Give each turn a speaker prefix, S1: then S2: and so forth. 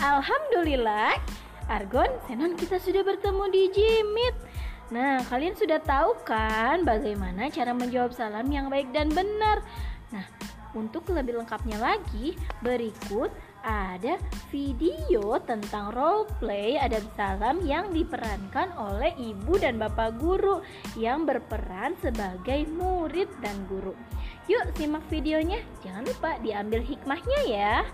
S1: Alhamdulillah, Argon, Senon kita sudah bertemu di Jimit. Nah, kalian sudah tahu kan bagaimana cara menjawab salam yang baik dan benar? Nah, untuk lebih lengkapnya lagi, berikut ada video tentang role play adab salam yang diperankan oleh ibu dan bapak guru yang berperan sebagai murid dan guru. Yuk simak videonya, jangan lupa diambil hikmahnya ya.